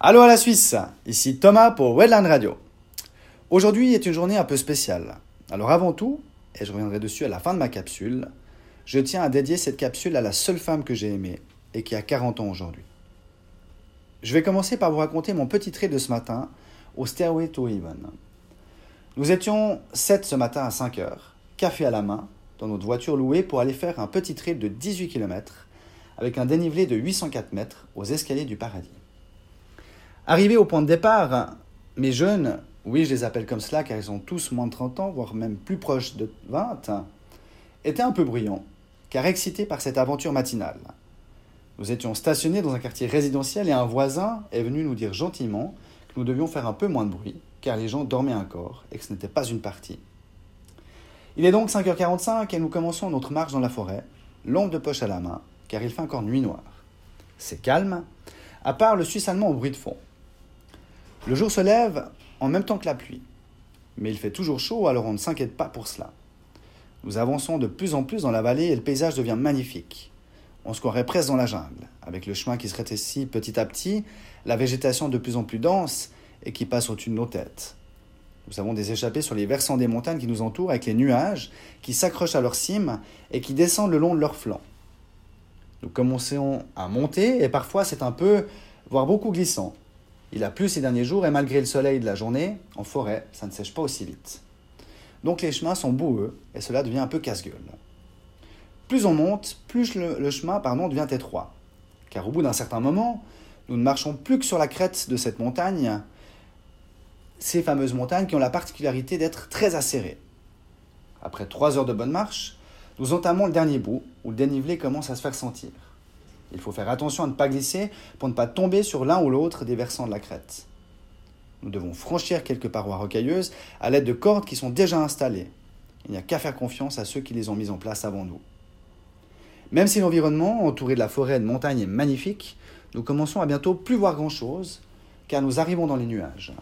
Allô à la Suisse, ici Thomas pour Wetland Radio. Aujourd'hui est une journée un peu spéciale. Alors avant tout, et je reviendrai dessus à la fin de ma capsule, je tiens à dédier cette capsule à la seule femme que j'ai aimée et qui a 40 ans aujourd'hui. Je vais commencer par vous raconter mon petit trait de ce matin au Stairway to Heaven. Nous étions 7 ce matin à 5 heures, café à la main, dans notre voiture louée pour aller faire un petit trait de 18 km avec un dénivelé de 804 mètres aux escaliers du paradis. Arrivé au point de départ, mes jeunes, oui je les appelle comme cela car ils ont tous moins de 30 ans, voire même plus proches de 20, étaient un peu bruyants, car excités par cette aventure matinale. Nous étions stationnés dans un quartier résidentiel et un voisin est venu nous dire gentiment que nous devions faire un peu moins de bruit, car les gens dormaient encore et que ce n'était pas une partie. Il est donc 5h45 et nous commençons notre marche dans la forêt, lampe de poche à la main, car il fait encore nuit noire. C'est calme, à part le suisse allemand au bruit de fond. Le jour se lève en même temps que la pluie. Mais il fait toujours chaud, alors on ne s'inquiète pas pour cela. Nous avançons de plus en plus dans la vallée et le paysage devient magnifique. On se croirait presque dans la jungle, avec le chemin qui se rétrécit petit à petit, la végétation de plus en plus dense et qui passe au-dessus de nos têtes. Nous avons des échappées sur les versants des montagnes qui nous entourent, avec les nuages qui s'accrochent à leur cime et qui descendent le long de leurs flancs. Nous commençons à monter et parfois c'est un peu, voire beaucoup glissant. Il a plu ces derniers jours et malgré le soleil de la journée, en forêt, ça ne sèche pas aussi vite. Donc les chemins sont boueux et cela devient un peu casse-gueule. Plus on monte, plus le, chemin pardon, devient étroit. Car au bout d'un certain moment, nous ne marchons plus que sur la crête de cette montagne, ces fameuses montagnes qui ont la particularité d'être très acérées. Après trois heures de bonne marche, nous entamons le dernier bout où le dénivelé commence à se faire sentir. Il faut faire attention à ne pas glisser pour ne pas tomber sur l'un ou l'autre des versants de la crête. Nous devons franchir quelques parois rocailleuses à l'aide de cordes qui sont déjà installées. Il n'y a qu'à faire confiance à ceux qui les ont mises en place avant nous. Même si l'environnement, entouré de la forêt et de montagnes, est magnifique, nous commençons à bientôt plus voir grand-chose, car nous arrivons dans les nuages.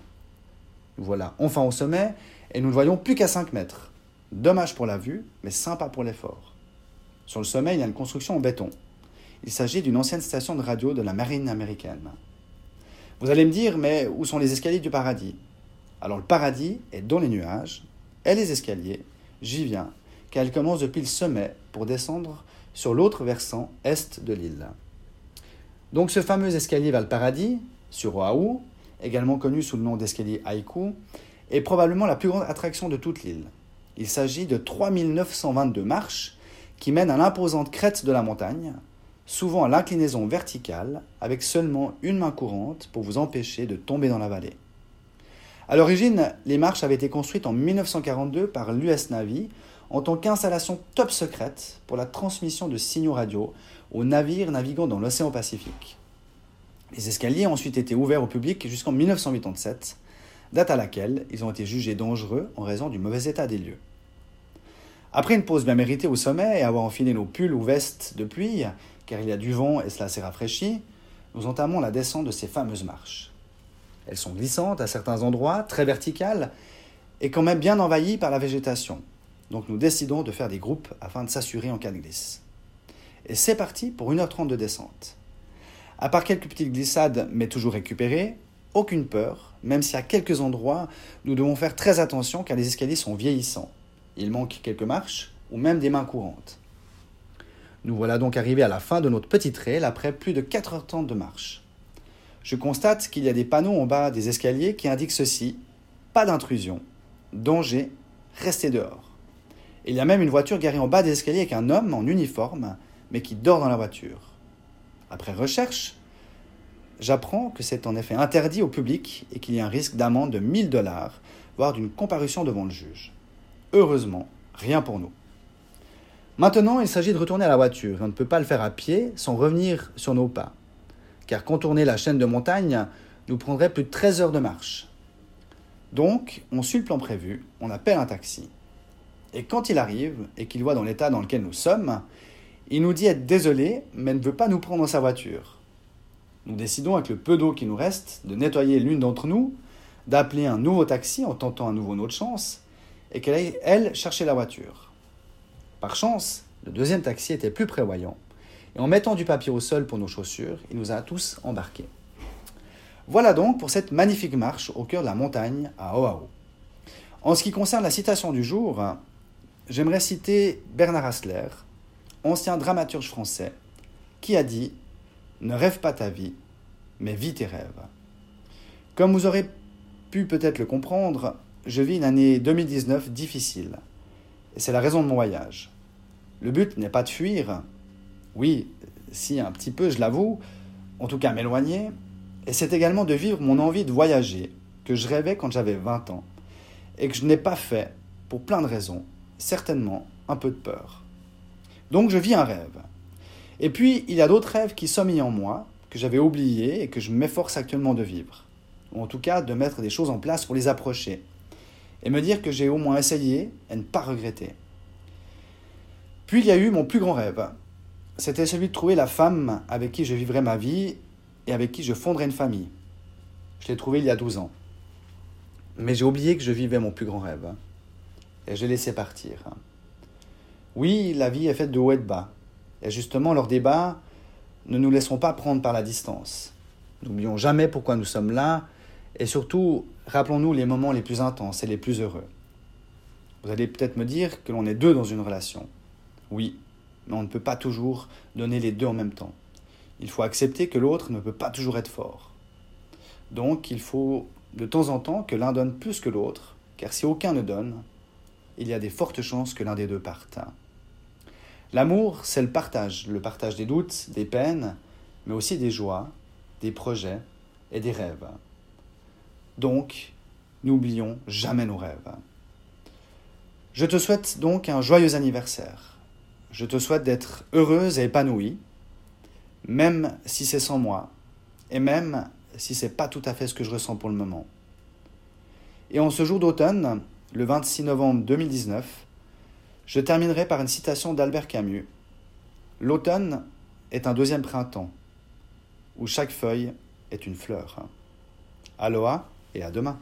Nous voilà enfin au sommet, et nous ne voyons plus qu'à 5 mètres. Dommage pour la vue, mais sympa pour l'effort. Sur le sommet, il y a une construction en béton. Il s'agit d'une ancienne station de radio de la marine américaine. Vous allez me dire, mais où sont les escaliers du paradis? Alors le paradis est dans les nuages, et les escaliers, j'y viens, car ils commencent depuis le sommet pour descendre sur l'autre versant est de l'île. Donc ce fameux escalier vers le paradis, sur Oahu, également connu sous le nom d'escalier Haiku, est probablement la plus grande attraction de toute l'île. Il s'agit de 3922 marches qui mènent à l'imposante crête de la montagne, souvent à l'inclinaison verticale, avec seulement une main courante pour vous empêcher de tomber dans la vallée. À l'origine, les marches avaient été construites en 1942 par l'US Navy en tant qu'installation top secrète pour la transmission de signaux radio aux navires naviguant dans l'océan Pacifique. Les escaliers ont ensuite été ouverts au public jusqu'en 1987, date à laquelle ils ont été jugés dangereux en raison du mauvais état des lieux. Après une pause bien méritée au sommet et avoir enfilé nos pulls ou vestes de pluie, car il y a du vent et cela s'est rafraîchi, nous entamons la descente de ces fameuses marches. Elles sont glissantes à certains endroits, très verticales, et quand même bien envahies par la végétation. Donc nous décidons de faire des groupes afin de s'assurer en cas de glisse. Et c'est parti pour 1h30 de descente. À part quelques petites glissades, mais toujours récupérées, aucune peur, même si à quelques endroits, nous devons faire très attention car les escaliers sont vieillissants. Il manque quelques marches ou même des mains courantes. Nous voilà donc arrivés à la fin de notre petite trail après plus de 4 heures de marche. Je constate qu'il y a des panneaux en bas des escaliers qui indiquent ceci pas d'intrusion, danger, restez dehors. il y a même une voiture garée en bas des escaliers avec un homme en uniforme, mais qui dort dans la voiture. Après recherche, j'apprends que c'est en effet interdit au public et qu'il y a un risque d'amende de 1000 dollars, voire d'une comparution devant le juge. Heureusement, rien pour nous. Maintenant, il s'agit de retourner à la voiture. On ne peut pas le faire à pied sans revenir sur nos pas. Car contourner la chaîne de montagne nous prendrait plus de 13 heures de marche. Donc, on suit le plan prévu, on appelle un taxi. Et quand il arrive et qu'il voit dans l'état dans lequel nous sommes, il nous dit être désolé, mais ne veut pas nous prendre dans sa voiture. Nous décidons, avec le peu d'eau qui nous reste, de nettoyer l'une d'entre nous, d'appeler un nouveau taxi en tentant à nouveau notre chance, et qu'elle aille, elle, chercher la voiture. Par chance, le deuxième taxi était plus prévoyant, et en mettant du papier au sol pour nos chaussures, il nous a tous embarqués. Voilà donc pour cette magnifique marche au cœur de la montagne à Oahu. En ce qui concerne la citation du jour, j'aimerais citer Bernard Asler, ancien dramaturge français, qui a dit Ne rêve pas ta vie, mais vis tes rêves. Comme vous aurez pu peut-être le comprendre, je vis une année 2019 difficile. Et c'est la raison de mon voyage. Le but n'est pas de fuir. Oui, si un petit peu, je l'avoue, en tout cas m'éloigner. Et c'est également de vivre mon envie de voyager, que je rêvais quand j'avais 20 ans, et que je n'ai pas fait pour plein de raisons, certainement un peu de peur. Donc je vis un rêve. Et puis, il y a d'autres rêves qui sommeillent en moi, que j'avais oubliés et que je m'efforce actuellement de vivre. Ou en tout cas, de mettre des choses en place pour les approcher. Et me dire que j'ai au moins essayé et ne pas regretter. Puis il y a eu mon plus grand rêve. C'était celui de trouver la femme avec qui je vivrais ma vie et avec qui je fonderais une famille. Je l'ai trouvé il y a 12 ans. Mais j'ai oublié que je vivais mon plus grand rêve. Et j'ai laissé partir. Oui, la vie est faite de haut et de bas. Et justement, lors des bas, ne nous laissons pas prendre par la distance. N'oublions jamais pourquoi nous sommes là. Et surtout, rappelons-nous les moments les plus intenses et les plus heureux. Vous allez peut-être me dire que l'on est deux dans une relation. Oui, mais on ne peut pas toujours donner les deux en même temps. Il faut accepter que l'autre ne peut pas toujours être fort. Donc il faut de temps en temps que l'un donne plus que l'autre, car si aucun ne donne, il y a des fortes chances que l'un des deux parte. L'amour, c'est le partage, le partage des doutes, des peines, mais aussi des joies, des projets et des rêves. Donc, n'oublions jamais nos rêves. Je te souhaite donc un joyeux anniversaire. Je te souhaite d'être heureuse et épanouie, même si c'est sans moi, et même si c'est pas tout à fait ce que je ressens pour le moment. Et en ce jour d'automne, le 26 novembre 2019, je terminerai par une citation d'Albert Camus. L'automne est un deuxième printemps, où chaque feuille est une fleur. Aloha et à demain.